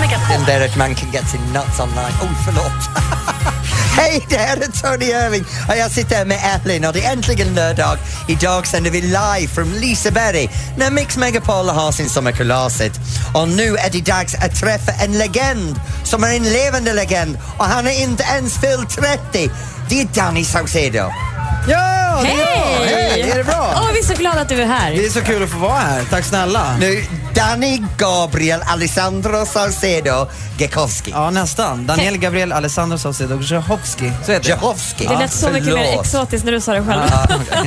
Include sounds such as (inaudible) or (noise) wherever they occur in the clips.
Mix Megapol. And there man can get sin nuts online. Oj, förlåt. (laughs) Hej, det här är Tony Irving och jag sitter här med Elin och det är äntligen lördag. Idag sänder vi live från Liseberg när Mix Megapol har sin sommarkalaset. Och nu är det dags att träffa en legend som är en levande legend och han är inte ens fyllt 30. Det är Danny Saucedo. Ja, det är jag! Hej! Är det bra? Åh, vi är så glada att du är här. Det är så kul att få vara här, tack snälla. Nu, Danny Gabriel Alessandro Saucedo Gekowski. Ja, nästan. Daniel Gabriel Alessandro Saucedo Grzechowski, så heter det. Jehovski. Det lät så mycket mer exotiskt när du sa det själv.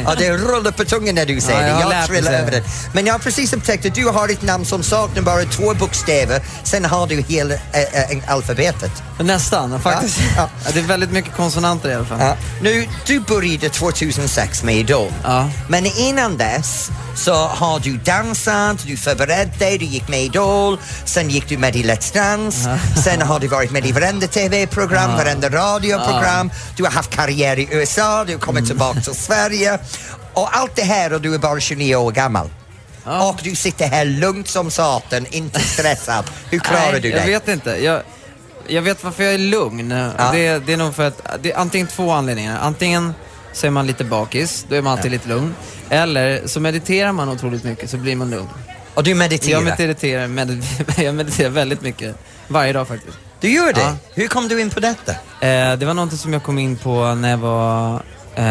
Ja, (laughs) det rullar på tungan när du säger Ja, jag har det. lärt Jag mig trillar säga över det. det. Men jag har precis upptäckt att du har ett namn som saknar bara två bokstäver, sen har du hela äh, äh, alfabetet. Nästan, faktiskt. Ja, Ja, det är väldigt mycket konsonanter i alla fall. Ja. Nu, du började 2006 med Idol. Ja. Men innan dess så har du dansat, du förberedde dig, du gick med Idol, sen gick du med i Let's Dance, (laughs) sen har du varit med i varenda TV-program, varenda radioprogram, du har haft karriär i USA, du har kommit tillbaka till Sverige och allt det här och du är bara 29 år gammal. Och du sitter här lugnt som satan, inte stressad. Hur klarar Nej, du Jag det? vet inte. Jag, jag vet varför jag är lugn. Det, det är nog för att, det är antingen två anledningar. Antingen så är man lite bakis, då är man alltid lite lugn. Eller så mediterar man otroligt mycket, så blir man lugn. Och du mediterar? Jag mediterar, med, (laughs) jag mediterar väldigt mycket. Varje dag faktiskt. Du gör det? Ja. Hur kom du in på detta? Eh, det var något som jag kom in på när jag var eh,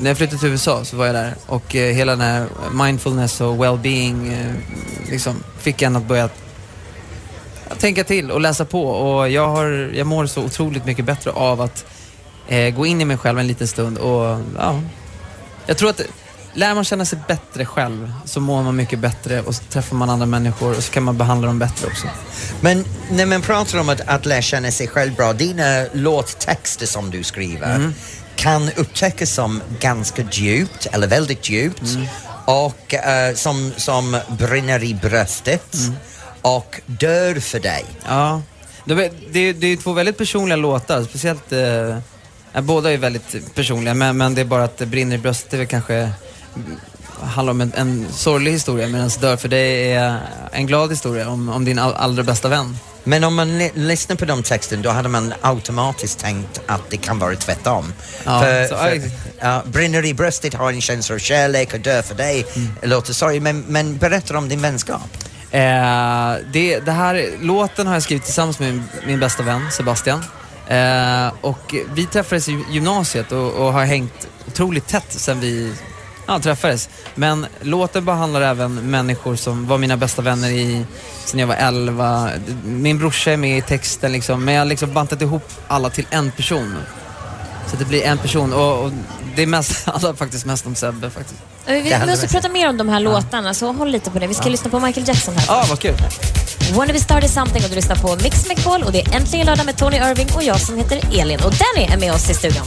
när jag flyttade till USA så var jag där och eh, hela den här mindfulness och well-being eh, liksom, fick en att börja tänka till och läsa på och jag, har, jag mår så otroligt mycket bättre av att eh, gå in i mig själv en liten stund och ja, jag tror att lär man känna sig bättre själv så mår man mycket bättre och så träffar man andra människor och så kan man behandla dem bättre också. Men när man pratar om att, att lära känna sig själv bra, dina låttexter som du skriver Mm. kan upptäckas som ganska djupt, eller väldigt djupt, Mm. och eh, som, som brinner i bröstet Mm. och dör för dig. Ja, det, är- det, det är två väldigt personliga låtar, speciellt... Eh, ja, båda är väldigt personliga, men, men det är bara att det brinner i bröstet det är väl kanske mm, handlar om en, en sorglig historia medan Dör för dig är en glad historia om, om din all, allra bästa vän. Men om man lyssnar på de texten då hade man automatiskt tänkt att det kan vara tvärtom. Ja, för, så- för, ja, brinner i bröstet, har en känsla av kärlek och dör för dig. Mm. Låter sorgligt, men, men berätta om din vänskap. Eh, det, det här, låten har jag skrivit tillsammans med min, min bästa vän Sebastian. Eh, och vi träffades i gymnasiet och, och har hängt otroligt tätt sen vi ja, träffades. Men låten behandlar även människor som var mina bästa vänner i, sen jag var 11. Min brorsa är med i texten liksom, men jag har liksom bantat ihop alla till en person. Så det blir en person och, och det är mest, (laughs) handlar faktiskt mest om Sebbe faktiskt. Vi måste prata mer om de här låtarna, så håll lite på det. Vi ska lyssna på Michael Jackson här. Ja, ah, vad kul. Wanna be started something och du lyssnar på Mix Megapol och det är äntligen lördag med Tony Irving och jag som heter Elin. Och Danny är med oss i studion.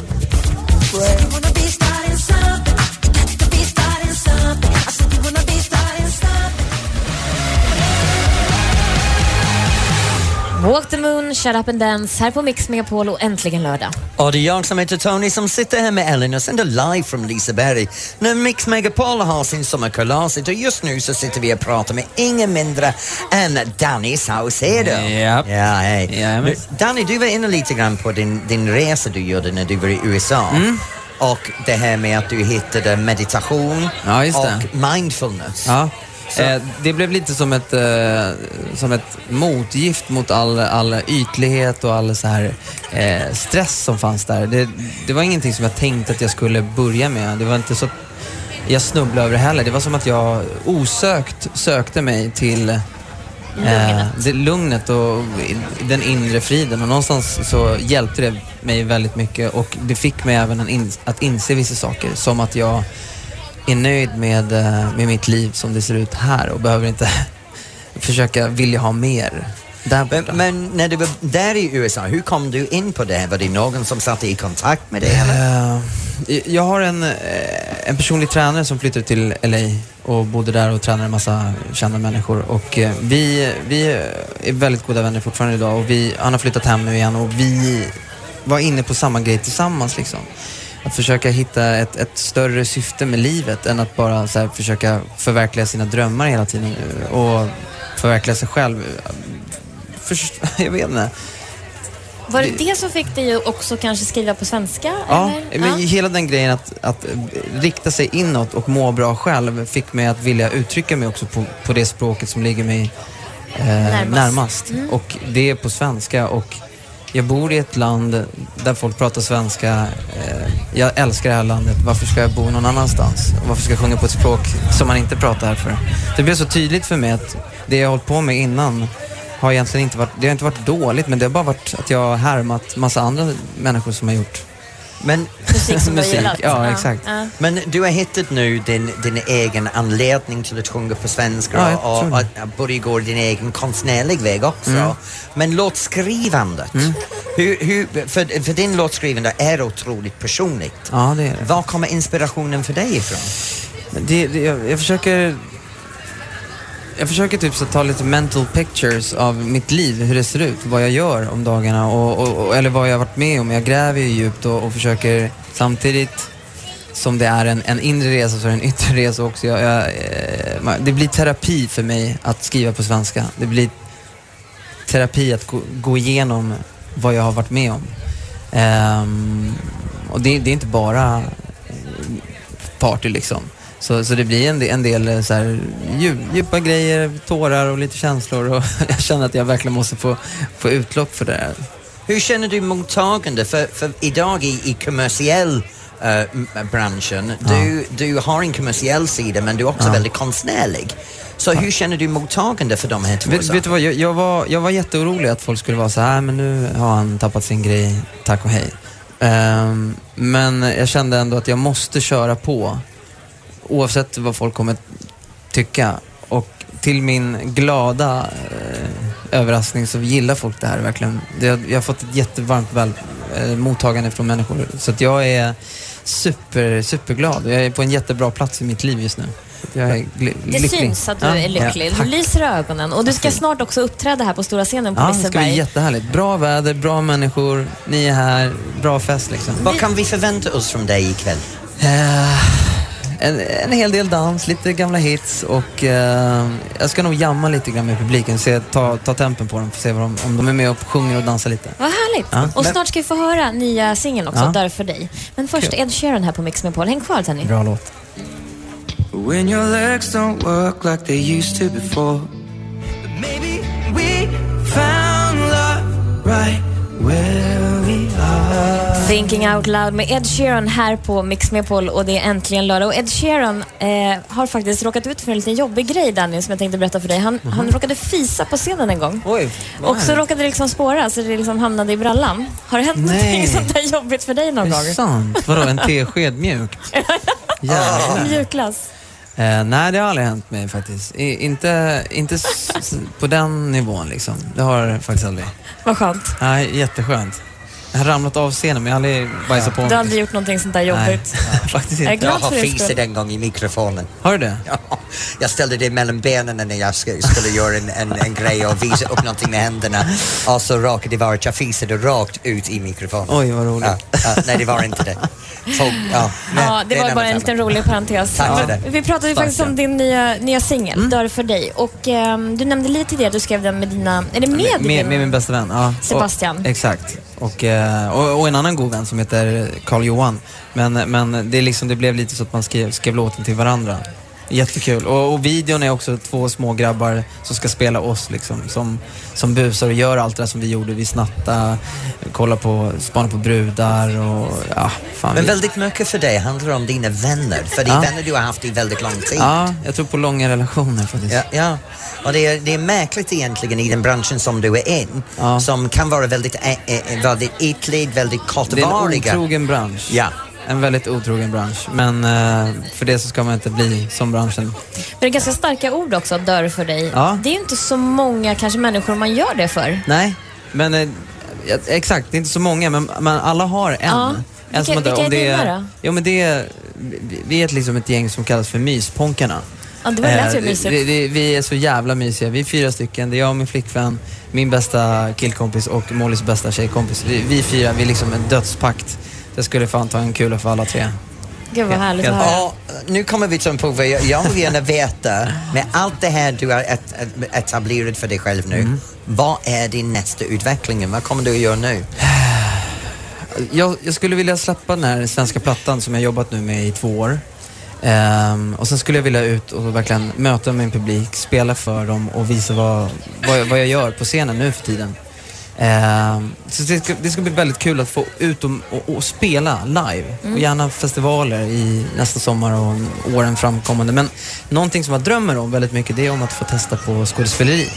Walk the moon, shut up and dance här på Mix Megapol och äntligen lördag. Och det är jag som heter Tony som sitter här med Ellen och sänder live från Liseberg när Mix Megapol har sin sommarkalas och just nu så sitter vi och pratar med ingen mindre än Danny Saucedo. Japp. Ja, hej. Nu, Danny, du var inne lite grann på din, din resa du gjorde när du var i USA. Mm. Och det här med att du hittade meditation Ja, just det. och mindfulness. Ja. Eh, det blev lite som ett, eh, som ett motgift mot all, all ytlighet och all så här, eh, stress som fanns där. Det, det var ingenting som jag tänkte att jag skulle börja med. Det var inte så jag snubblade över det heller. Det var som att jag osökt sökte mig till eh, Lugnet. det, lugnet och den inre friden. Och någonstans så hjälpte det mig väldigt mycket och det fick mig även en in, att inse vissa saker. Som att jag är nöjd med, eh, med mitt liv som det ser ut här och behöver inte (laughs) försöka vilja ha mer där. Men, men när du var där i USA, hur kom du in på det? Var det någon som satte i kontakt med dig? Eh, Jag har en, eh, en personlig tränare som flyttade till LA och bodde där och tränade en massa kända människor. Och vi, vi är väldigt goda vänner fortfarande idag och vi, han har flyttat hem nu igen och vi var inne på samma grej tillsammans. Liksom. Att försöka hitta ett, ett större syfte med livet än att bara så här, försöka förverkliga sina drömmar hela tiden eh, och förverkliga sig själv. Först, (laughs) jag vet inte. Var det det som fick dig också kanske skriva på svenska? Ja, eller? men hela den grejen att, att rikta sig inåt och må bra själv fick mig att vilja uttrycka mig också på, på det språket som ligger mig eh, Närmast. närmast. Och det är på svenska och jag bor i ett land där folk pratar svenska. Eh, jag älskar det här landet. Varför ska jag bo någon annanstans? Och Varför ska jag sjunga på ett språk som man inte pratar här för? Det blev så tydligt för mig att det jag hållit på med innan har egentligen inte varit, det har inte varit dåligt men det har bara varit att jag har härmat massa andra människor som har gjort men, Musik som du har gillat. Ja, exakt. Ja. men du har hittat nu din, din egen anledning till att sjunga på svenska Ja, och, och, och börja gå din egen konstnärlig väg också. Mm. Men låtskrivandet, hur, hur, för, för din låtskrivande är otroligt personligt. Ja, det är det. Var kommer inspirationen för dig ifrån? Det, det, jag, jag försöker... Jag försöker typ så ta lite mental pictures av mitt liv, hur det ser ut, vad jag gör om dagarna och, och, och, eller vad jag har varit med om. Jag gräver ju djupt och, och försöker samtidigt som det är en, en inre resa så är det en yttre resa också. Jag, jag, eh, det blir terapi för mig att skriva på svenska. Det blir terapi att gå, gå igenom vad jag har varit med om. Um, och det, det är inte bara party liksom. Så, så det blir en del, en del eh, så här, djup, djupa grejer, tårar och lite känslor och (laughs) jag känner att jag verkligen måste få, få utlopp för det här. Hur känner du mottagande? För, för idag i, i kommersiell eh, branschen, du, du har en kommersiell sida men du är också väldigt konstnärlig. Så hur känner du mottagande för de här två Vet, vet du vad, jag, jag, var, jag var jätteorolig att folk skulle vara så här, men nu har han tappat sin grej, tack och hej. Ehm, men jag kände ändå att jag måste köra på, oavsett vad folk kommer tycka. Och till min glada eh, överraskning så gillar folk det här verkligen. Det, jag har fått ett jättevarmt väl, eh, mottagande från människor. Så att jag är super, superglad. Jag är på en jättebra plats i mitt liv just nu. Jag är gl- Det lycklig. syns att du Ja, är lycklig. ja, du lyser ögonen. Och du ska snart också uppträda här på stora scenen på Ja, det ska bli Liseberg. jättehärligt. Bra väder, bra människor, ni är här, bra fest liksom. Vad kan vi förvänta oss från dig ikväll? Eh, en, en hel del dans, lite gamla hits och eh, jag ska nog jamma lite grann med publiken, se, ta, ta tempen på dem, för se vad de, om de är med och sjunger och dansar lite. Vad härligt. Ja. Och snart ska vi få höra nya singeln också, Ja. Dör för dig. Men först Ed Sheeran här på Mix med Paul. Häng kvar Tenny. Bra låt. When your legs don't work like they used to before. But maybe we found love right. Thinking Out Loud med Ed Sheeran här på Mix Paul och det är äntligen lördag. Och Ed Sheeran eh, har faktiskt råkat ut för en liten jobbig grej Danny som jag tänkte berätta för dig. Han, han råkade fisa på scenen en gång. Oj, Och så råkade det liksom spåra så det liksom hamnade i brallan. Har det hänt Nej. någonting (laughs) sånt där jobbigt för dig någon Är gång? det sant? Vadå, en tesked mjukt? (laughs) Jävlar. Mjukglass. Eh, nej, det har aldrig hänt mig faktiskt. I, inte inte på den nivån liksom. Det har det faktiskt aldrig. Vad skönt. Nej, jätteskönt. Jag har ramlat av scenen men jag har aldrig bajsat på Du mig. har aldrig gjort någonting sånt där jobbigt. (laughs) Nej, faktiskt jag inte. glad Jag har för fisit en gång i mikrofonen. Har du det? (laughs) Ja, jag ställde det mellan benen när jag sk- skulle göra en, en, en grej och visa upp någonting med händerna. (laughs) Och så råkade det vara att jag fisade rakt ut i mikrofonen. Oj, vad roligt. Ja, ja, nej, det var inte det. Folk, ja, nej, Ja, det är var en bara en liten rolig parentes. Tack för det. Vi pratade ju faktiskt om din nya, nya singel, Dör för dig. Och ehm, du nämnde lite tidigare att du skrev den med dina... Är det med, med, med, din... med min bästa vän. Ja. Sebastian. Och, exakt. Och, eh, och, och en annan god vän som heter Carl Johan. Men, men det, är liksom, det blev lite så att man skrev, skrev låten till varandra. Jättekul. Och, och videon är också två små grabbar som ska spela oss liksom. Som, som busar och gör allt det där som vi gjorde. Vi snattade, kollade på, spanade på brudar och ja, fan. Men vi, väldigt mycket för dig handlar om dina vänner. För det är Ja. vänner du har haft i väldigt lång tid. Ja, jag tror på långa relationer faktiskt. Ja, ja. och det är, det är märkligt egentligen i den branschen som du är in, Ja. som kan vara väldigt, ä, ä, väldigt ytlig, väldigt Det är en kortvariga. otrogen bransch. Ja. En väldigt otrogen bransch. Men eh, för det så ska man inte bli som branschen. Men det är ganska starka ord också, Dör för dig. Ja. Det är ju inte så många kanske människor man gör det för. Nej, men eh, exakt, det är inte så många, men, men alla har en. Ja. Vilka Om är det dina då? Jo men det är, vi- vi är ett, liksom ett gäng som kallas för Mysponkarna. Ja, det var Eh, mysigt. det, det, vi är så jävla mysiga. Vi är fyra stycken. Det är jag och min flickvän, min bästa killkompis och Mollys bästa tjejkompis. Vi, vi fyra, vi är liksom en dödspakt. Det skulle fan ta en kula för alla tre. Gud vad härligt att höra. Ja, nu kommer vi till en punkt jag, jag vill gärna veta, med allt det här du har et, et, etablerat för dig själv nu, Mm. vad är din nästa utveckling? Vad kommer du att göra nu? (sighs) Jag, jag skulle vilja släppa den här svenska plattan som jag jobbat nu med i två år. Ehm, och sen skulle jag vilja ut och verkligen möta min publik, spela för dem och visa vad, vad, jag, vad jag gör på scenen nu för tiden. Ehm, så det ska, det ska bli väldigt kul att få ut och, och, och spela live. Och gärna festivaler i nästa sommar och åren framkommande. Men någonting som jag drömmer om väldigt mycket det är om att få testa på skådespeleri.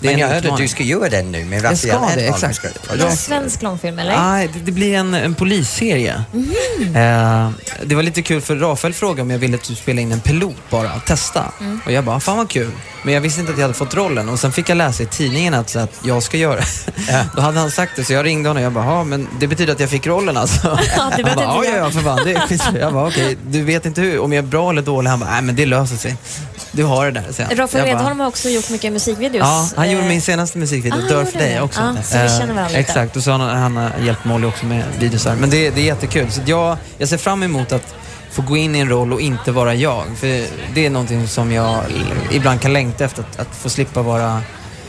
Det Men en jag hörde att du ska göra den nu med Jag ska det, exakt. Ska- Är det en svensk långfilm eller? Nej, det, det blir en, en polisserie. Mhm. Eh, det var lite kul för Rafael frågade om jag ville typ spela in en pilot bara, att testa. Mm. Och jag bara, fan vad kul. Men jag visste inte att jag hade fått rollen och sen fick jag läsa i tidningen att, så att jag ska göra det. (laughs) Då hade han sagt det så jag ringde honom och jag bara, ja men det betyder att jag fick rollen alltså. (laughs) Ja, det han bara, ja ja för fan, det är. Jag bara, okej, du vet inte hur, om jag är bra eller dålig. Han bara, nej men det löser sig. Du har det där. Så jag, Rafael Edholm har också gjort mycket musikvideos. Ja, han gjorde Eh, min senaste musikvideo, ah, Dör för dig också. Ja, så vi Eh, känner varandra lite. Exakt, och så har han, han har hjälpt Molly också med videosar. Men det, det är jättekul. Så jag, jag ser fram emot att få gå in i en roll och inte vara jag. För det är någonting som jag ibland kan längta efter, att, att få slippa vara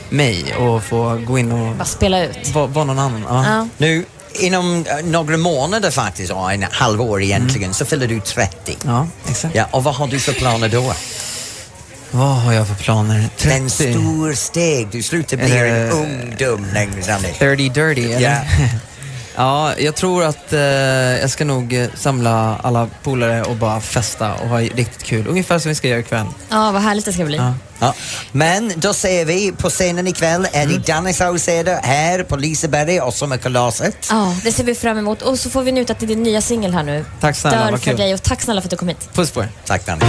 mig och få gå in och Bara spela ut. vara vara någon annan. Ja. Ja. Nu, inom eh, några månader faktiskt, en halvår egentligen, så fyller du 30. ja, exakt. Ja, och vad har du för planer då? Vad har jag för planer? En 30? stor steg, du slutar bli Är en ungdom längre fram. 30 dirty, eller? Ja. (laughs) Ja, jag tror att eh, jag ska nog eh, samla alla polare och bara festa och ha riktigt kul. Ungefär som vi ska göra ikväll. ja, vad härligt det ska bli. Ja. Ja. Men då säger vi på scenen ikväll är Mm. det Danny Saucedo här på Liseberg och Sommarkalaset. Ja, det ser vi fram emot. Och så får vi njuta till din nya singel här nu. Tack snälla, Dör vad för kul. dig och tack snälla för att du kom hit. Puss på er. Tack Danny.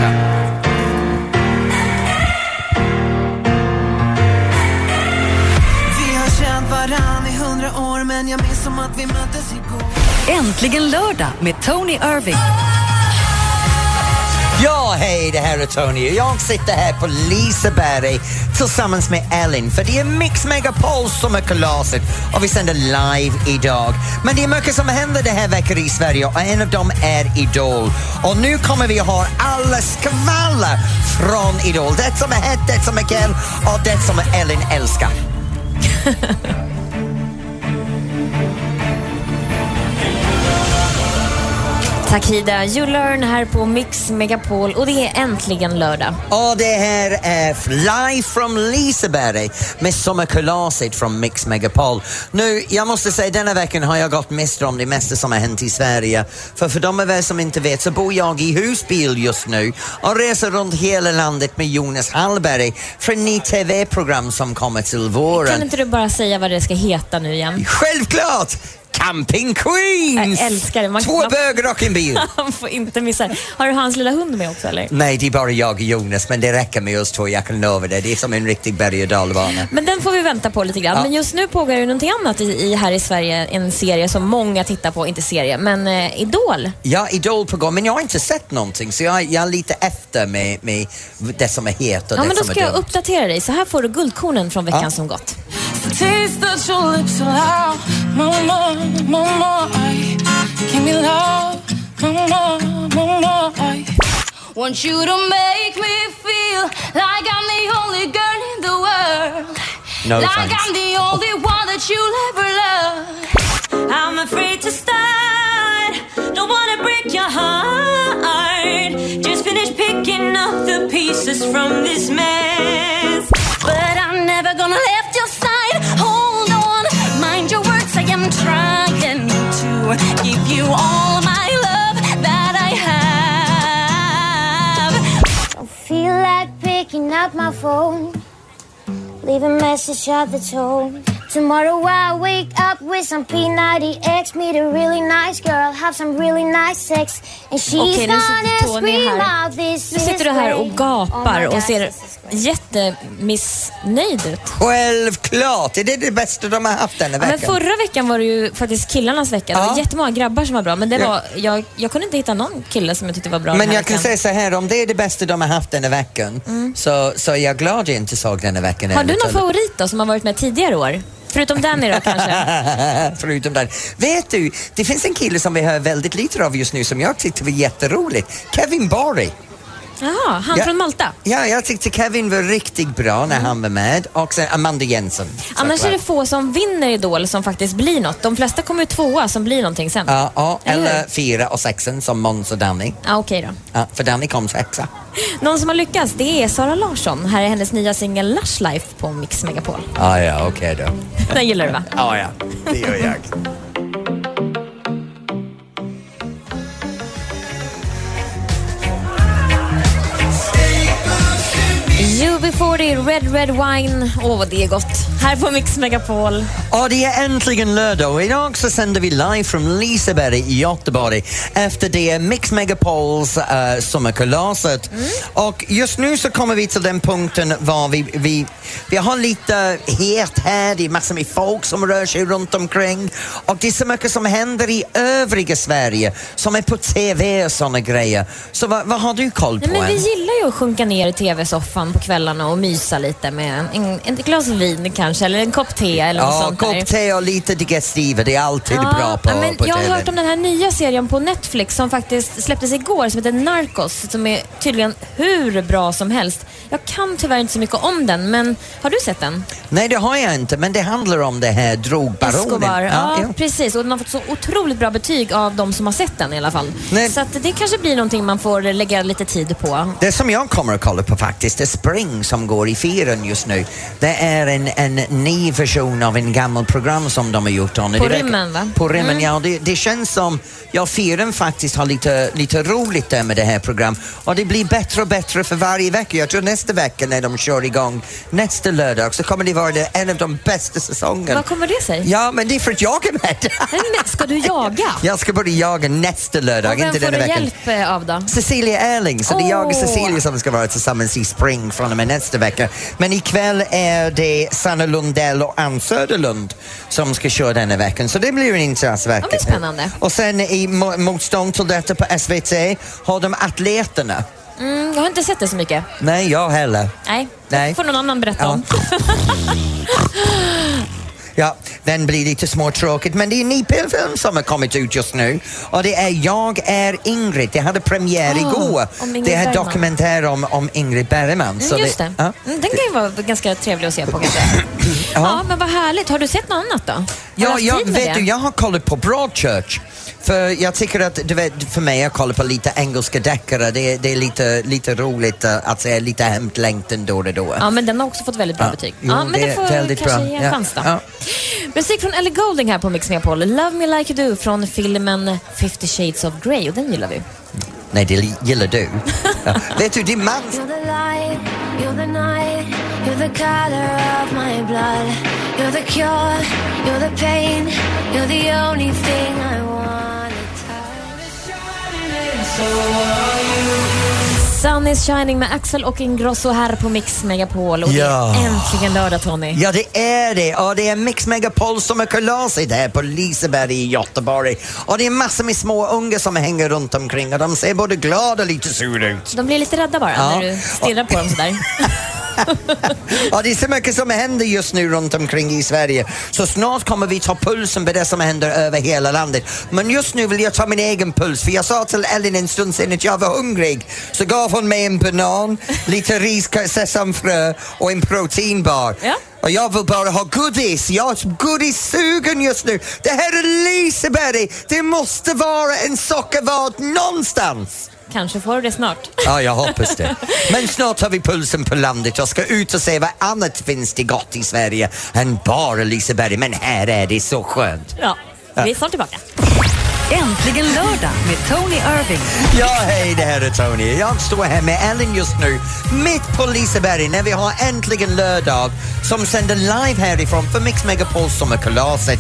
Men jag minns som att vi möttes igår Äntligen lördag med Tony Irving. Ja, hej, det här är Tony jag sitter här på Liseberg tillsammans med Ellen för det är Mix Megapols sommarkalaset och vi sänder live idag. Men det är mycket som händer den här veckan i Sverige och en av dem är Idol. Och nu kommer vi ha alla skvaller från Idol. Det som är hett, det som är kul och det som Ellen älskar. (laughs) Tack Hida. You learn här på Mix Megapol och det är äntligen lördag. Och det här är Fly from Liseberg med sommarkalaset från Mix Megapol. Nu, jag måste säga denna veckan har jag gått miste om det mesta som har hänt i Sverige. För för de av er som inte vet så bor jag i husbil just nu och reser runt hela landet med Jonas Hallberg för en ny TV-program som kommer till våren. Kan inte du bara säga vad det ska heta nu igen? Självklart! Camping Queens! Jag älskar det. Man- Två man- böger och en bil. Han (laughs) får inte missa det. Har du hans lilla hund med också eller? Nej, det är bara jag och Jonas, men det räcker med oss två, jag kan lova det. Det är som en riktig berg och dalbana. Men den får vi vänta på lite grann. Ja. Men just nu pågår ju någonting annat i, i, här i Sverige. En serie som många tittar på, inte serie, men eh, Idol. Ja, Idol på gång, men jag har inte sett någonting så jag, jag är lite efter med, med det som är het och Ja, det men då som ska är jag dumt. uppdatera dig. Så här får du guldkornen från veckan Ja. som gått. Taste that your lips allow More, more, more, more I Give me love. More, more, more, more I Want you to make me feel Like I'm the only girl in the world. No Like thanks. I'm the only one that you'll ever love. I'm afraid to start. Don't wanna break your heart. Just finished picking up the pieces from this mess. But I'm never gonna left all my love that I have Feel like picking up my phone, leave a message at the tone. Tomorrow I'll wake up with some P90X, meet a really nice girl, have some really nice sex, and she's Okej, nu gonna scream out this Nu sitter du här och gapar Oh my och ser. Jättemissnöjd ut. Självklart! Det är det bästa de har haft denna men veckan. förra veckan var det ju faktiskt killarnas vecka. Det var Ja. jättemånga grabbar som var bra, men det Ja. var, jag, jag kunde inte hitta någon kille som jag tyckte var bra den Men här jag kan veckan. säga så här, om det är det bästa de har haft denna veckan så, så är jag glad jag inte såg denna veckan. Har du någon favorit då som har varit med tidigare år? Förutom Danny då kanske? (laughs) Förutom den. Vet du, det finns en kille som vi hör väldigt lite av just nu som jag tyckte var jätteroligt. Kevin Barry. Jaha, han Ja. från Malta. Ja, jag tyckte Kevin var riktigt bra när han var med. Och sen Amanda Jensen. Annars är det få som vinner Idol som faktiskt blir något. De flesta kommer ju tvåa som blir någonting sen. Ja, ja, Eller eller hur? fyra och sexen som Måns och Danny. Ja, okej då. Ja, för Danny kom sexa. (laughs) Någon som har lyckats, det är Sara Larsson. Här är hennes nya singel Lush Life på Mix Megapol. Ah, ja, okej då. (laughs) Den gillar du va? Ah, ja, det gör jag. (laughs) UB40 Red Red Wine. Åh, vad det är gott. Här på Mix Megapol. Och det är äntligen lördag och idag så sänder vi live från Liseberg i Göteborg efter det Mix Megapols uh, sommarkalaset. Och just nu så kommer vi till den punkten var vi, vi, vi har lite het här, det är massor med folk som rör sig runt omkring och det är så mycket som händer i övriga Sverige som är på TV och såna grejer. Så vad, vad har du koll på Nej, men vi gillar ju att sjunka ner i TV-soffan på kvällarna och mysa lite med en, en, ett glas vin kanske, eller en kopp te eller något Ja, sånt där. kopp te och lite digestiva, det är alltid bra på, ja, men på Jag har hört om den här nya serien på Netflix som faktiskt släpptes igår som heter Narcos som är tydligen hur bra som helst. Jag kan tyvärr inte så mycket om den, men har du sett den? Nej, det har jag inte, men det handlar om det här drogbaronen. Escobar. Ja, ja. precis. Och den har fått så otroligt bra betyg av de som har sett den i alla fall. Nej. Så det kanske blir någonting man får lägga lite tid på. Det som jag kommer att kolla på faktiskt är Spring som går i fyren just nu. Det är en, en ny version av en gammal program som de har gjort. Om. På rymmen, va? På rymmen, Mm. ja. Det, det känns som, ja, fyren faktiskt har lite, lite roligt där med det här programmet. Och det blir bättre och bättre för varje vecka. Jag tror nästa vecka när de kör igång nästa lördag så kommer det vara en av de bästa säsongerna. Vad kommer det sig? Ja, men det är för att jag är med. (laughs) Men ska du jaga? Jag ska börja jaga nästa lördag, Och vem inte får denna du veckan. hjälp eh, av då? Cecilia Erling, så det är jag och. Cecilia som ska vara tillsammans i Spring från och med nästa vecka. Men ikväll är det Sanna Lundell och Ann Söderlund som ska köra denna veckan, så det blir en intressant vecka. Det blir spännande. Och sen i mo- motstånd till detta på SVT har de atleterna. Mm, jag har inte sett det så mycket. Nej, jag heller. Nej, Nej. det får någon annan berätta Ja. om. (laughs) Ja, den blir lite småtråkigt, men det är en ny film som har kommit ut just nu och det är Jag är Ingrid. Det hade premiär Ah, igår. om Ingrid det är en Bergman. dokumentär om, om Ingrid Bergman. Mm, just det. ja. Mm, den kan ju vara ganska trevlig att se på kanske. (laughs) ja. men vad härligt. Har du sett något annat då? Har du Ja, haft jag, tid med vet det? du, jag har kollat på Broadchurch. För jag tycker att, du vet, för mig, jag kollar på lite engelska deckare. Det, är- det är lite, lite roligt uh, att se lite hämtlängtan då och då. Ja, men den har också fått väldigt bra Ja, betyg. jo, ja, men det det är får väldigt kanske bra. ge en Ja, chans då. ja. Musik från Ellie Goulding här på Mix Megapol. Love Me Like You Do från filmen 50 Shades of Grey och den gillar vi. Nej, det gillar du. ja. Vet du, din man... You're the cure, you're the pain, you're the only thing I want Sun is shining med Axel och Ingrosso här på Mix Megapol och Ja. det är äntligen lördag Tony. Ja, det är det. Och det är Mix Megapol som är kalaset här på Liseberg i Göteborg. Och det är massor med små unga som hänger runt omkring och de ser både glada och lite sura ut. De blir lite rädda bara Ja. när du stirrar på dem sådär. (laughs) (laughs) Ja, det är så mycket som händer just nu runt omkring i Sverige. Så snart kommer vi ta pulsen på det som händer över hela landet. Men just nu vill jag ta min egen puls, för jag sa till Ellen en stund sedan att jag var hungrig. Så gav hon mig en banan, lite ris, sesamfrö och en proteinbar. Ja. Och jag vill bara ha godis. Jag är godissugen just nu. Det här är Liseberg. Det måste vara en sockervad någonstans. Kanske får du det snart. Ja, jag hoppas det. Men snart har vi pulsen på landet. Jag ska ut och se vad annat finns det gott i Sverige än bara Liseberg. Men här är det så skönt. Ja, vi är snart tillbaka. Äntligen lördag med Tony Irving. Ja, hej, det här är Tony. Jag står här med Ellen just nu, mitt på Liseberg, när vi har äntligen lördag som sänder live härifrån för Mix Megapols sommarkalaset.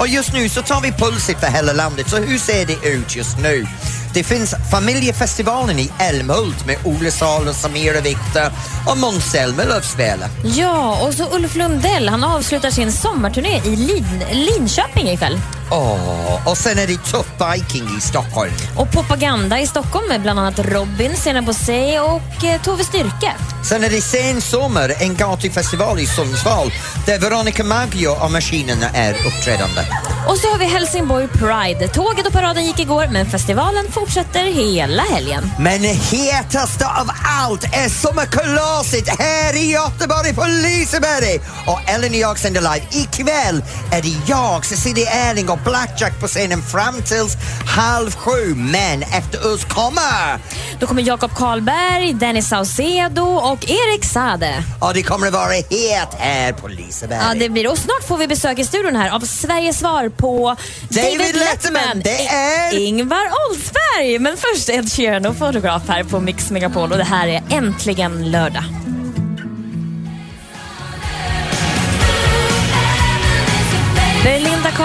Och just nu så tar vi pulset för hela landet, så hur ser det ut just nu? Det finns familjefestivalen i Älmhult med Olle Sal och Samira Viktor och Måns Zelmerlöw spelar. Ja, och så Ulf Lundell. Han avslutar sin sommarturné i Lin Linköping ikväll. Åh, och sen är det Tuff Viking i Stockholm. Och Propaganda i Stockholm med bland annat Robin, Sena Bosé och eh, Tove Styrke. Sen är det sen sommar, en gatufestival i Sundsvall där Veronica Maggio och Maskinerna är uppträdande. Och så har vi Helsingborg Pride. Tåget och paraden gick igår, men festivalen fortsätter hela helgen. Men hetaste av allt är sommarkalaset här i Göteborg på Liseberg! Och Ellen och jag sänder live. Ikväll är det jag, Cecilia Erling och Blackjack på scenen fram tills halv sju. Men efter oss kommer... Då kommer Jakob Karlberg, Dennis Saucedo och Erik Sade. Och det kommer att vara het här på Liseberg. Ja, det blir Och snart får vi besök i studion här av Sveriges svar på David Letterman. Det är... Ingvar Oldsberg. Men först Ed Sheeran och fotograf här på Mix Megapol och det här är Äntligen lördag.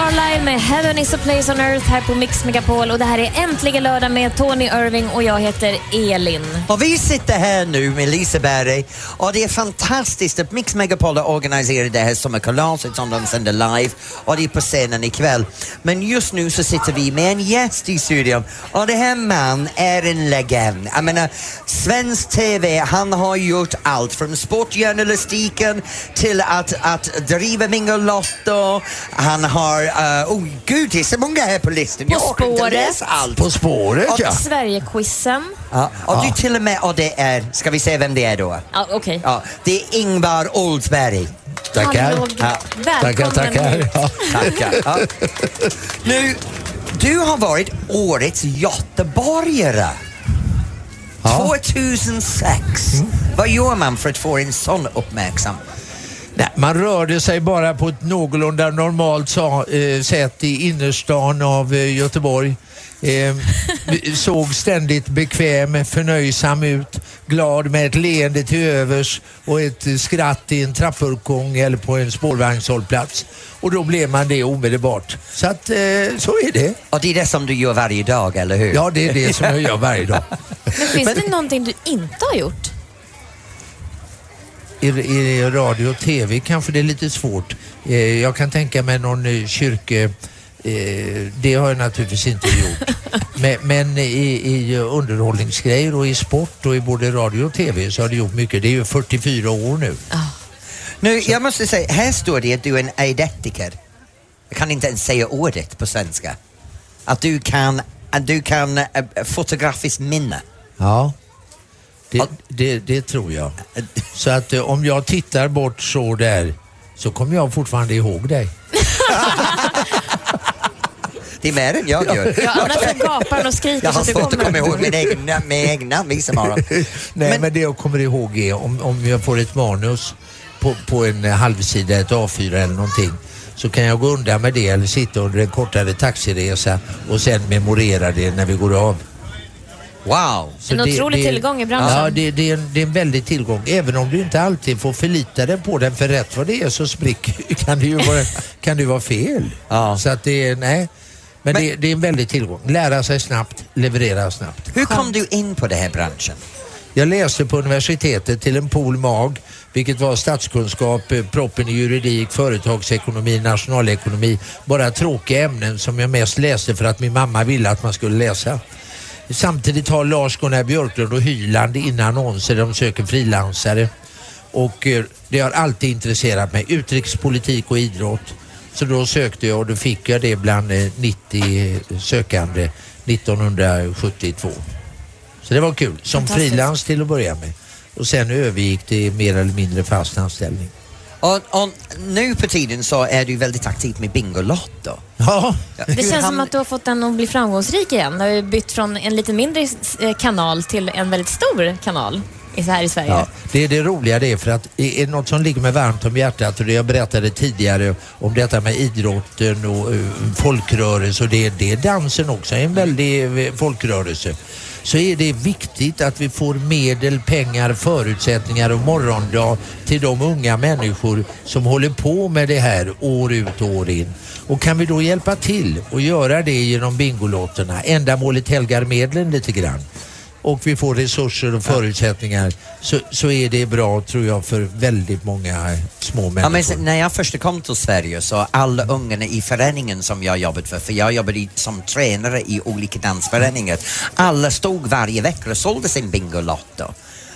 Carlisle med Heaven is a place on earth här på Mix Megapol och det här är Äntligen lördag med Tony Irving och jag heter Elin. Och vi sitter här nu med Liseberg och det är fantastiskt att Mix Megapol har organiserat det här sommarkalaset som de sänder live och det är på scenen ikväll. Men just nu så sitter vi med en gäst i studion och det här man är en legend. Jag menar, svensk TV, han har gjort allt från sportjournalistiken till att, att driva Bingolotto. Han har, uh, oh gud det är så många här på listan. På Jag orkar inte spåret. läsa allt. På spåret Och ja. Sverigequizen. Ja, och du till och med, och det är, ska vi se vem det är då? Ja, Okej. Ja, det är Ingvar Oldsberg. Tackar. Hallå, Ja. Välkommen Tackar, tackar. hit. Ja. Tackar. Ja. (laughs) Nu, du har varit årets göteborgare. Ja. 2006. Vad gör man för att få en sån uppmärksamhet? Nej, man rörde sig bara på ett någorlunda normalt eh, sätt i innerstan av eh, Göteborg. Eh, (laughs) såg ständigt bekväm, förnöjsam ut, glad med ett leende till övers och ett skratt i en trappuppgång eller på en spårvagnshållplats. Och då blev man det omedelbart. Så att eh, så är det. Och det är det som du gör varje dag, eller hur? Ja, det är det som jag gör varje dag. Men finns det någonting du inte har gjort? I, I radio och TV kanske det är lite svårt. Eh, jag kan tänka mig någon eh, kyrke... Eh, det har jag naturligtvis inte gjort. (laughs) Men, men i, i underhållningsgrejer och i sport och i både radio och TV så har det gjort mycket. Det är ju 44 år nu. Nu, jag måste säga, här står det att du är en eidetiker. Jag kan inte ens säga ordet på svenska. Att du kan, att du kan äh, fotografiskt minne. Ja. Det, det, det tror jag. Så att eh, om jag tittar bort så där så kommer jag fortfarande ihåg dig. (laughs) Det är mer än jag gör. Ja, annars så gapar han och skriker Jag har så att du svårt att kommer komma ihåg min egen, min egen namn vissa morgon. Nej, men, det jag kommer ihåg är om, om jag får ett manus på, på en halvsida, ett A4 eller någonting, så kan jag gå undan med det eller sitta under en kortare taxiresa och sen memorera det när vi går av. Wow! Så En otrolig tillgång i branschen. Ja, det, det, är en, det är en väldig tillgång. Även om du inte alltid får förlita dig på den för rätt vad det är så spricker (laughs) kan det ju vara, kan det vara fel. Ja. Så att det är, nej. Men, Men- det, det är en väldig tillgång. Lära sig snabbt, leverera snabbt. Hur kom du in på den här branschen? Jag läste på universitetet till en pol mag, vilket var statskunskap, eh, proppen i juridik, företagsekonomi, nationalekonomi. Bara tråkiga ämnen som jag mest läste för att min mamma ville att man skulle läsa. Samtidigt har Lars-Gunnar Björklund och Hyland in annonser, de söker frilansare. Och eh, det har alltid intresserat mig, utrikespolitik och idrott. Så då sökte jag och då fick jag det bland eh, 90 sökande 1972. Så det var kul. Som frilans till att börja med. Och sen övergick det mer eller mindre fast anställning. Och, och nu på tiden så är du väldigt aktiv med Bingolotto. Ja, Det känns som att du har fått den att bli framgångsrik igen. Du har ju bytt från en lite mindre eh, kanal till en väldigt stor kanal. i- här i Sverige. Ja, det är det roliga det är för att det är något som ligger mig varmt om hjärtat och det jag berättade tidigare om detta med idrotten och uh, folkrörelse och det, det är dansen också, en väldig eh, folkrörelse. Så är det viktigt att vi får medel, pengar, förutsättningar och morgondag till de unga människor som håller på med det här år ut och år in. Och kan vi då hjälpa till och göra det genom Bingolotterna, ändamålet helgar medlen lite grann och vi får resurser och förutsättningar så, så är det bra tror jag för väldigt många små Ja, människor. men sen när jag först kom till Sverige så alla ungarna i föreningen som jag jobbat för, för jag jobbade i- som tränare i olika dansföreningar, alla stod varje vecka och sålde sin Bingolotto.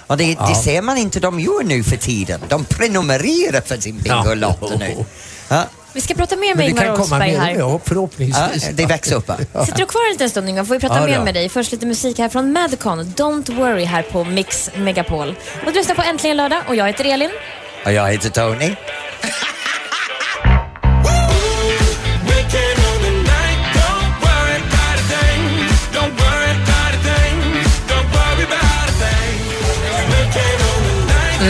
Och det, Ja. det ser man inte de gör nu för tiden. De prenumererar för sin Bingolotto nu. (laughs) Ja. Vi ska prata mer med Ingvar kan komma Oldsberg här. ja, förhoppningsvis. Ja, det växer upp. va? Sitter du kvar en liten stund Ingvar, får vi prata Ja, mer med dig. Först lite musik här från Madcon, Don't Worry här på Mix Megapol. Och du lyssnar på Äntligen lördag och jag heter Elin. Och jag heter Tony.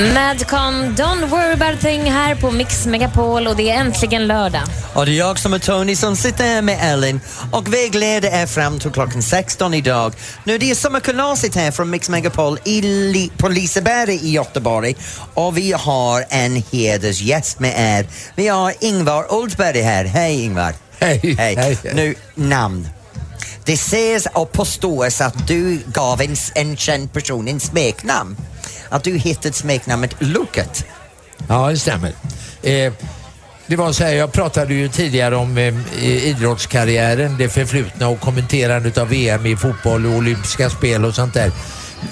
Madcon, Don't Worry About a Thing här på Mix Megapol och det är äntligen lördag. Och det är jag som är Tony som sitter här med Ellen och vägleder er fram till klockan 16 idag. Nu det är sommarkalaset här från Mix Megapol i Li- på Liseberg i Göteborg och vi har en hedersgäst med er. Vi har Ingvar Oldsberg här. Hej Ingvar! Hej, Hej! hej. Nu, namn. Det sägs och påstås att du gav en, en känd person en smeknamn. Att du hittat smeknamnet Loket. Ja, det stämmer. Eh, det var så här, jag pratade ju tidigare om eh, idrottskarriären, det förflutna och kommenterandet av VM i fotboll och olympiska spel och sånt där.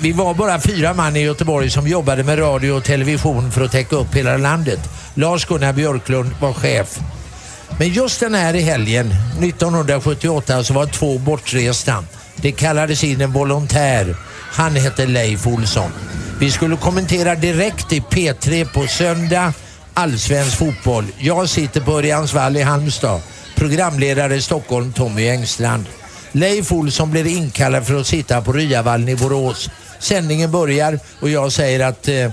Vi var bara fyra man i Göteborg som jobbade med radio och television för att täcka upp hela landet. Lars-Gunnar Björklund var chef. Men just den här helgen, 1978, så var två bortresta. Det kallades in en volontär. Han heter Leif Olsson. Vi skulle kommentera direkt i P3 på söndag, allsvensk fotboll. Jag sitter på Örjansvall i Halmstad. Programledare i Stockholm, Tommy Engstrand. Leif Olsson blir inkallad för att sitta på Ryavallen i Borås. Sändningen börjar och jag säger att eh,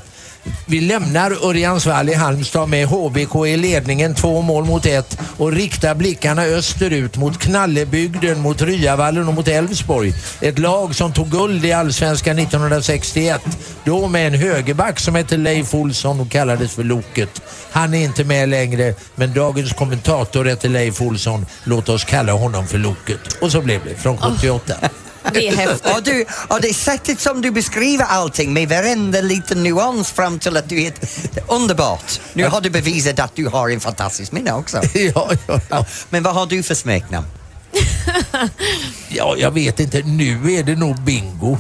vi lämnar Örjansvall i Halmstad med HBK i ledningen, två mål mot ett och riktar blickarna österut mot Knallebygden, mot Ryavallen och mot Elfsborg. Ett lag som tog guld i Allsvenskan 1961. Då med en högerback som hette Leif Olsson och kallades för Loket. Han är inte med längre, men dagens kommentator heter Leif Olsson. Låt oss kalla honom för Loket. Och så blev det från 78. Det är häftigt. Och, du, och det sättet som du beskriver allting med varenda liten nuans fram till att du är underbart. Nu har du bevisat att du har en fantastisk minne också. (laughs) ja, ja, ja. Men vad har du för smeknamn? (laughs) ja, jag vet inte. Nu är det nog bingo.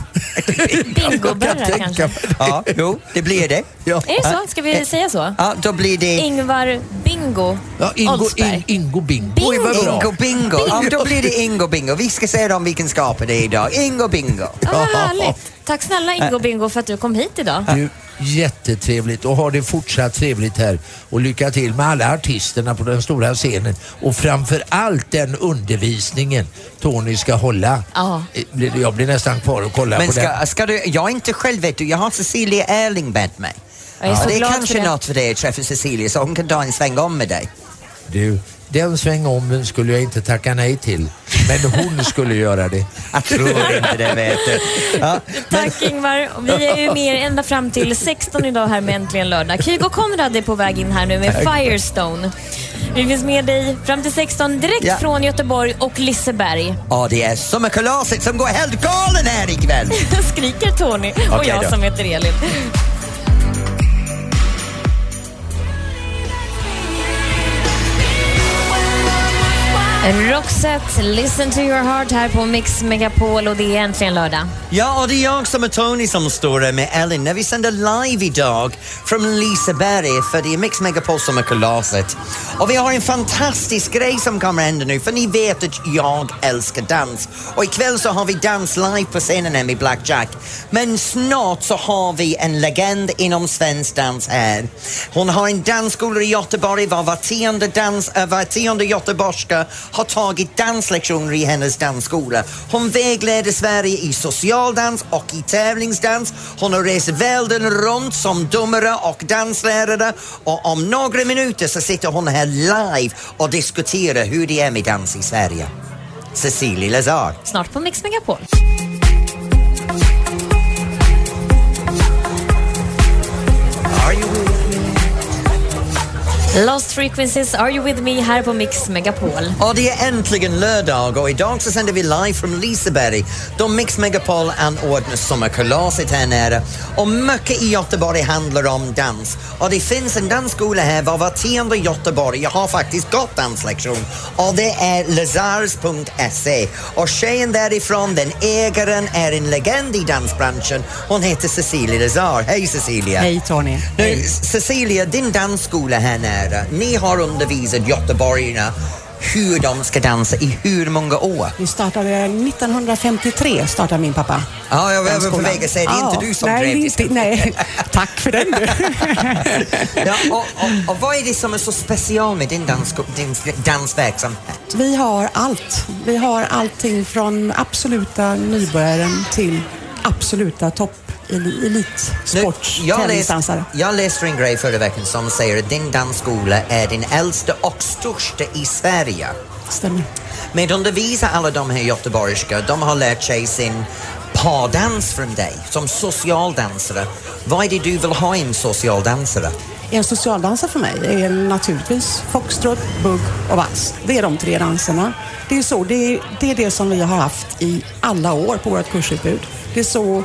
(laughs) Bingoberra kanske. Ja, jo, det blir det. Ja. Är det så? Ska vi säga så? Ja, då blir det Ingvar Bingo Ja, Ingo, in, Ingo Bingo. Bingo. Oj, vad bra. Ingo Bingo. Ja, då blir det Ingo Bingo. Vi ska se om vi kan skapa det idag. Ingo Bingo. Ah, vad härligt. Tack snälla Ingo Bingo för att du kom hit idag. Du, jättetrevligt och ha det fortsatt trevligt här och lycka till med alla artisterna på den stora scenen och framför allt den undervisningen Tony ska hålla. Ja. Eh, Jag blir nästan kvar och kollar Men på den. ska, ska du, jag är inte själv vet du, jag har Cecilia Erling med mig. Så det är kanske för det. något för dig att träffa Cecilia så hon kan ta en sväng om med dig. Du, den svängommen skulle jag inte tacka nej till. Men hon skulle göra det. Jag tror inte det vet du. Ja, Tack Ingvar. Vi är ju med er ända fram till 16 idag här med Äntligen lördag. Kygo Konrad är på väg in här nu med Firestone. Vi finns med dig fram till 16 direkt Ja. från Göteborg och Liseberg. och det är sommarkalaset som går helt galen här ikväll. (laughs) Skriker Tony och jag då. som heter Elin. Roxette, Listen to your heart här på Mix Megapol och det är äntligen lördag. Ja, och det är jag som är Tony som står här med Ellen när vi sänder live idag från Liseberg för det är Mix Megapol som är kalaset. Och vi har en fantastisk grej som kommer hända nu för ni vet att jag älskar dans. Och ikväll så har vi dans live på scenen här med Black Jack. Men snart så har vi en legend inom svensk dans här. Hon har en dansskola i Göteborg var var tionde, dans, var tionde göteborgska har tagit danslektioner i hennes dansskola. Hon vägleder Sverige i socialdans och i tävlingsdans. Hon har rest världen runt som domare och danslärare och om några minuter så sitter hon här live och diskuterar hur det är med dans i Sverige. Cecilie Lazar. Snart på Mix Megapol. Lost Frequencies, Are You With Me här på Mix Megapol. Och det är äntligen lördag och idag så sänder vi live från Liseberg då Mix Megapol anordnar sommarkalaset här nere. Och mycket i Göteborg handlar om dans. Och det finns en dansskola här var var tionde Göteborg. Jag har faktiskt gått danslektion och det är lazars.se. Och tjejen därifrån, den ägaren, är en legend i dansbranschen. Hon heter Cecilia Lazar. Hej Cecilia! Hej Tony. Nu, Cecilia, din dansskola här nära, ni har undervisat göteborgarna hur de ska dansa i hur många år? Vi startade 1953, startade min pappa. Ja, jag var på väg att säga, det är inte du som nej, drev inte, Nej, tack för den du. (laughs) ja, och, och, och vad är det som är så speciellt med din, dans, din dansverksamhet? Vi har allt. Vi har allting från absoluta nybörjaren till absoluta topp elitsport, jag, läste, tävlingsdansare. jag läste en grej förra veckan som säger att din dansskola är den äldsta och största i Sverige. Stämmer. Med undervisa alla de här göteborgska, de har lärt sig sin pardans från dig som socialdansare. Vad är det du vill ha i en socialdansare? En socialdansare för mig är naturligtvis foxtrot, bugg och vals. Det är de tre danserna. Det är, så, det, är, det är det som vi har haft i alla år på vårt kursutbud. Det är så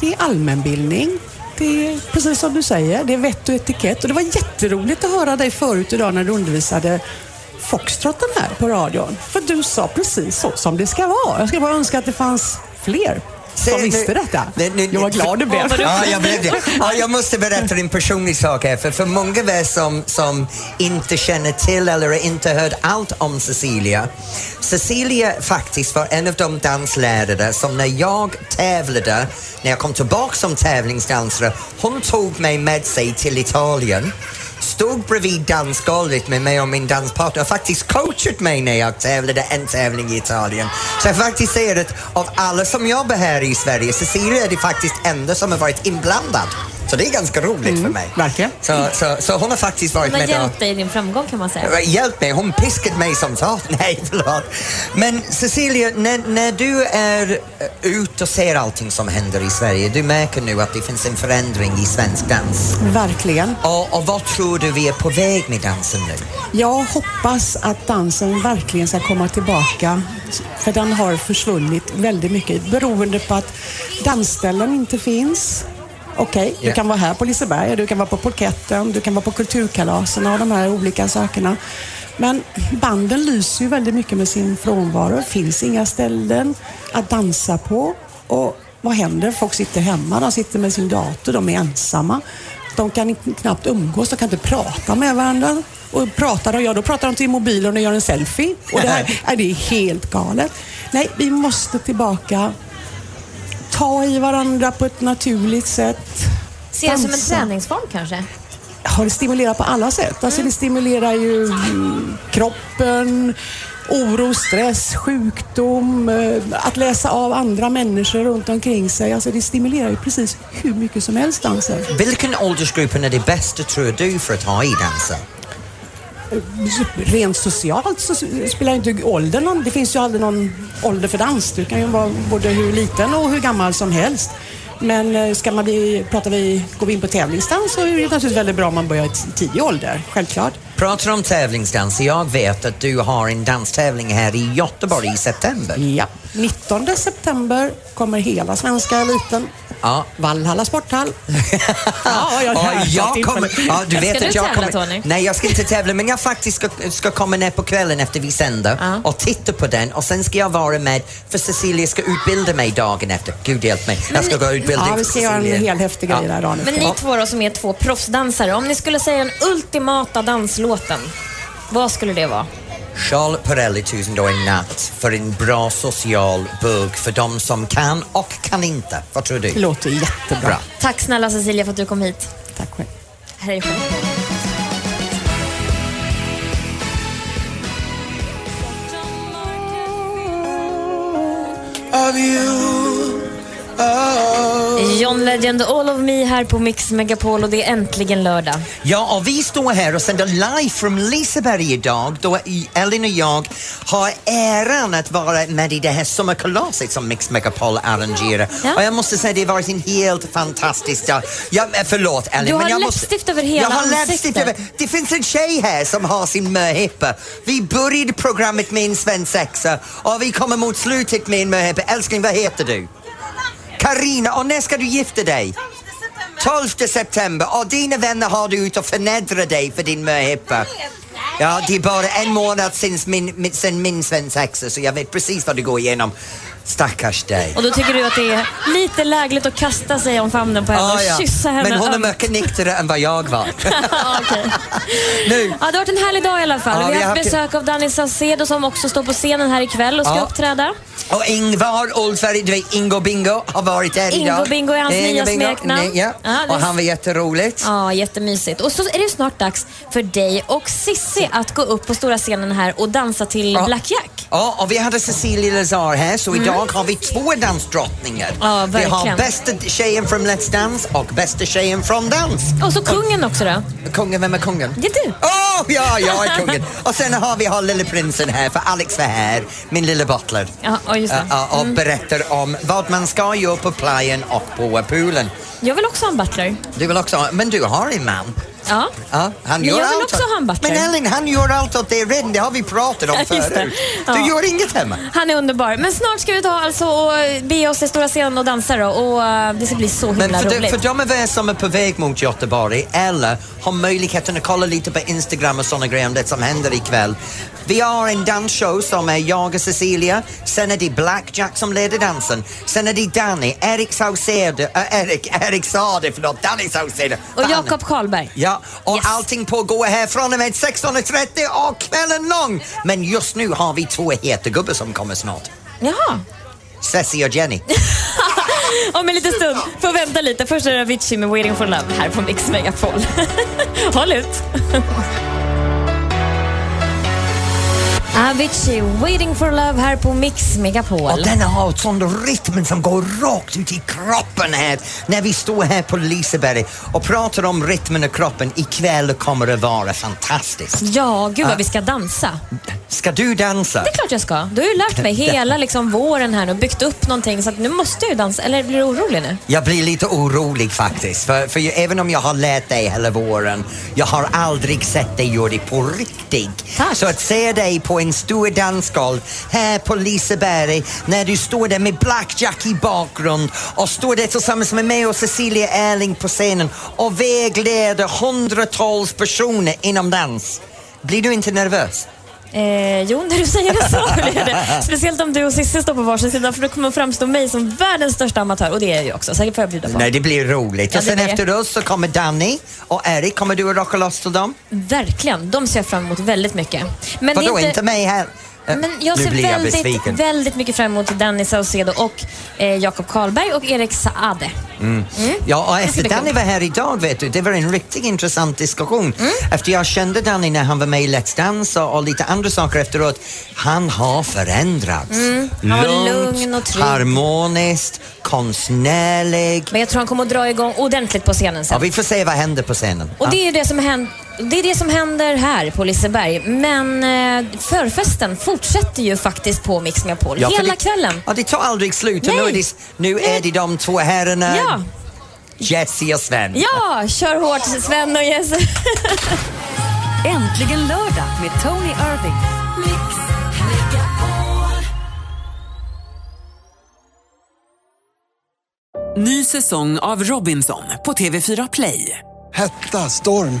det är allmänbildning. Det är precis som du säger, det är vett och etikett. Och det var jätteroligt att höra dig förut idag när du undervisade foxtrotten här på radion. För du sa precis så som det ska vara. Jag skulle bara önska att det fanns fler som Se, visste nu- detta. nu- nu- jag var glad du blev. Ja, jag blev det. (laughs) Ja, jag måste berätta en personlig sak här, för, för många av er som, som inte känner till eller inte hört allt om Cecilia. Cecilia faktiskt var en av de danslärare som när jag tävlade, när jag kom tillbaka som tävlingsdansare, hon tog mig med sig till Italien stod bredvid dansgolvet med mig och min danspartner och faktiskt coachat mig när jag tävlade en tävling i Italien. Så jag faktiskt säger att av alla som jobbar här i Sverige, Cecilia är det faktiskt enda som har varit inblandad. Så det är ganska roligt för mig. Verkligen. Så, så, så hon har faktiskt varit Hon har med och hjälpt dig i din framgång kan man säga. Hjälp mig, hon piskade mig som sa (laughs) nej förlåt. Men Cecilia, när, när du är eh, ute och ser allting som händer i Sverige, du märker nu att det finns en förändring i svensk dans. Verkligen. Och, och vad tror du vi är på väg med dansen nu? Jag hoppas att dansen verkligen ska komma tillbaka. För den har försvunnit väldigt mycket beroende på att dansställen inte finns. Okej, du Ja. kan vara här på Liseberg, du kan vara på Polketten, du kan vara på kulturkalaserna och de här olika sakerna. Men banden lyser ju väldigt mycket med sin frånvaro. Det finns inga ställen att dansa på. Och vad händer? Folk sitter hemma, de sitter med sin dator, de är ensamma. De kan knappt umgås, de kan inte prata med varandra. Och pratar de, ja då pratar de till mobilen och gör en selfie. Och det här (laughs) är det är helt galet. Nej, vi måste tillbaka. Ta i varandra på ett naturligt sätt. Se det som en träningsform kanske? Ja, det stimulerar på alla sätt. Alltså det stimulerar ju mm, kroppen, oro, stress, sjukdom, eh, att läsa av andra människor runt omkring sig. Alltså det stimulerar ju precis hur mycket som helst dansen. Vilken åldersgrupp är det bästa tror du för att ha i dansen? Rent socialt så spelar inte åldern någon. Det finns ju aldrig någon ålder för dans. Du kan ju vara både hur liten och hur gammal som helst. Men eh, ska man bli, pratar vi, går vi in på tävlingsdans så är det naturligtvis väldigt bra om man börjar i tidig ålder. Självklart. Pratar om tävlingsdans, jag vet att du har en danstävling här i Göteborg i september. Ja. 19 september kommer hela svenska eliten. Ja. Vallhalla sporthall. (laughs) ja, jag, Ja, jag kommer, ja, du vet Ska att du jag tävla, kommer, Tony? Nej, jag ska inte tävla, men jag faktiskt ska, ska komma ner på kvällen efter vi sänder Ja. och titta på den och sen ska jag vara med för Cecilia ska utbilda mig dagen efter. Gud hjälp mig, jag ska gå utbildning Ja, vi ska göra en hel häftig grej där dagen Men ni två då som är två proffsdansare, om ni skulle säga den ultimata danslåten, vad skulle det vara? Charles Perrelli, Tusen dagar en natt för en bra social bugg för de som kan och kan inte. Vad tror du? Det Låter jättebra. Bra. Tack snälla Cecilia för att du kom hit. Tack själv. Här. Of you Oh. John Legend, All of Me här på Mix Megapol och det är äntligen lördag. Ja, och vi står här och sänder live från Liseberg idag då Elin och jag har äran att vara med i det här sommarkalaset som Mix Megapol arrangerar. Ja. Och jag måste säga det har varit en helt fantastisk dag. Ja, men förlåt Elin, Du har men jag måste... läppstift över hela jag har ansiktet. över... Det finns en tjej här som har sin möhippa. Vi började programmet med en svensexa och vi kommer mot slutet med en möhippa. Älskling, vad heter du? Karina, och när ska du gifta dig? 12 september och dina vänner har du ut och förnedra dig för din möhippa. Ja, det är bara en månad sen min, sen min svensexa så jag vet precis vad du går igenom. Stackars dig. Och då tycker du att det är lite lägligt att kasta sig om famnen på henne Ah, och ja. kyssa henne Men hon är mycket nyktrare än vad jag var. (laughs) Nu, Ja, det har varit en härlig dag i alla fall. Ja, vi har haft besök av Danny Saucedo som också står på scenen här ikväll och ska Ja. uppträda. Och Ingvar Oldsberg, du vet Ingo Bingo har varit här Ingo idag. Bingo är hans Ingo nya Bingo, smeknamn. Ja. Det- Och han var jätteroligt. Ja, jättemysigt. Och så är det snart dags för dig och Sissi att gå upp på stora scenen här och dansa till Ja. Black Jack. Ja, och vi hade Cecilia Lazar här så idag har vi två dansdrottningar. Mm. Ja, vi har verkligen. bästa tjejen från Let's Dance och bästa tjejen från dans. Och så kungen också då. Kungen, vem är kungen? Det är du. Åh, ja, jag är kungen. (laughs) och sen har vi har lille prinsen här, för Alex var här, min lille butler. Ja, just det. Och berättar om vad man ska göra på playen och på poolen. Jag vill också ha en butler. Du vill också, men du har en man. Ja. Ja, han Men gör jag vill allt också ha en butler. Men Ellen, han gör allt åt dig redan, det har vi pratat om det. förut. Ja. Du gör inget hemma. Han är underbar. Men snart ska vi ta alltså och be oss till stora scenen och dansa då. Och eh, det ska bli så himla Men för, de, roligt. för de av er som är på väg mot Göteborg eller har möjligheten att kolla lite på Instagram och sådana grejer om det som händer ikväll. Vi har en dansshow som är jag och Cecilia, sen är det Blackjack som leder dansen, sen är det Danny, Erik Saucedo, äh, Erik, Erik Sade, förlåt, Danny Saucedo. Och. Jakob Karlberg. Ja, och Yes. allting pågår här från och med 16.30 och kvällen lång. Men just nu har vi två heta gubbar som kommer snart. Jaha. Ceci och Jenny. (laughs) Om en liten stund. Får vänta lite. Först är det Avicii med Waiting for Love här på Mix Megapol. (laughs) Håll ut. (laughs) Avicii, Waiting for Love här på Mix Megapol. Och den har en sån rytm som går rakt ut i kroppen här när vi står här på Liseberg och pratar om rytmen och kroppen. Ikväll kommer det vara fantastiskt. Ja, gud vad Ja. vi ska dansa. Ska du dansa? Det är klart jag ska. Du har ju lärt mig hela liksom, våren här nu, byggt upp någonting så nu måste jag ju dansa. Eller blir du orolig nu? Jag blir lite orolig faktiskt, för, för ju- även om jag har lärt dig hela våren, jag har aldrig sett dig göra det på riktigt. Tack. Så att se dig på en stor dansgolv här på Liseberg, när du står där med Blackjack i bakgrund och står där tillsammans med mig och Cecilia Erling på scenen och vägleder hundratals personer inom dans. Blir du inte nervös? Eh, jo, när du säger det så (laughs) blir det. Speciellt om du och Cissi står på varsin sida för då kommer framstå mig som världens största amatör och det är jag ju också. Säkert får jag bjuda på. Nej, det blir roligt. Ja, och sen blir efter oss så kommer Danny och Erik. Kommer du att rocka loss till dem? Verkligen, de ser jag fram emot väldigt mycket. Men Vadå, är inte mig här? Eh, Men jag ser blir jag väldigt, väldigt mycket fram emot Danny Saucedo och eh, Jakob Karlberg och Erik Saade. Mm. Ja, och efter Danny var här idag, vet du, det var en riktigt intressant diskussion. Mm. Efter jag kände Danny när han var med i Let's Dance och, och lite andra saker efteråt. Han har förändrats. Mm. Han var lugn och trygg. harmoniskt, konstnärlig. Men jag tror han kommer att dra igång ordentligt på scenen Ja, sen. vi får se vad händer på scenen. Och det är det som händer det är det som händer här på Liseberg. Men eh, förfesten fortsätter ju faktiskt på Mix Megapol Ja, hela det- kvällen. Ja, det tar aldrig slut. Och Nej. nu är det, nu är det de två herrarna, Ja. Jessie och Sven. Ja, kör hårt Sven och Jesse. (laughs) Äntligen lördag med Tony Irving. Ny säsong av Robinson på TV4 Play. Hetta, storm,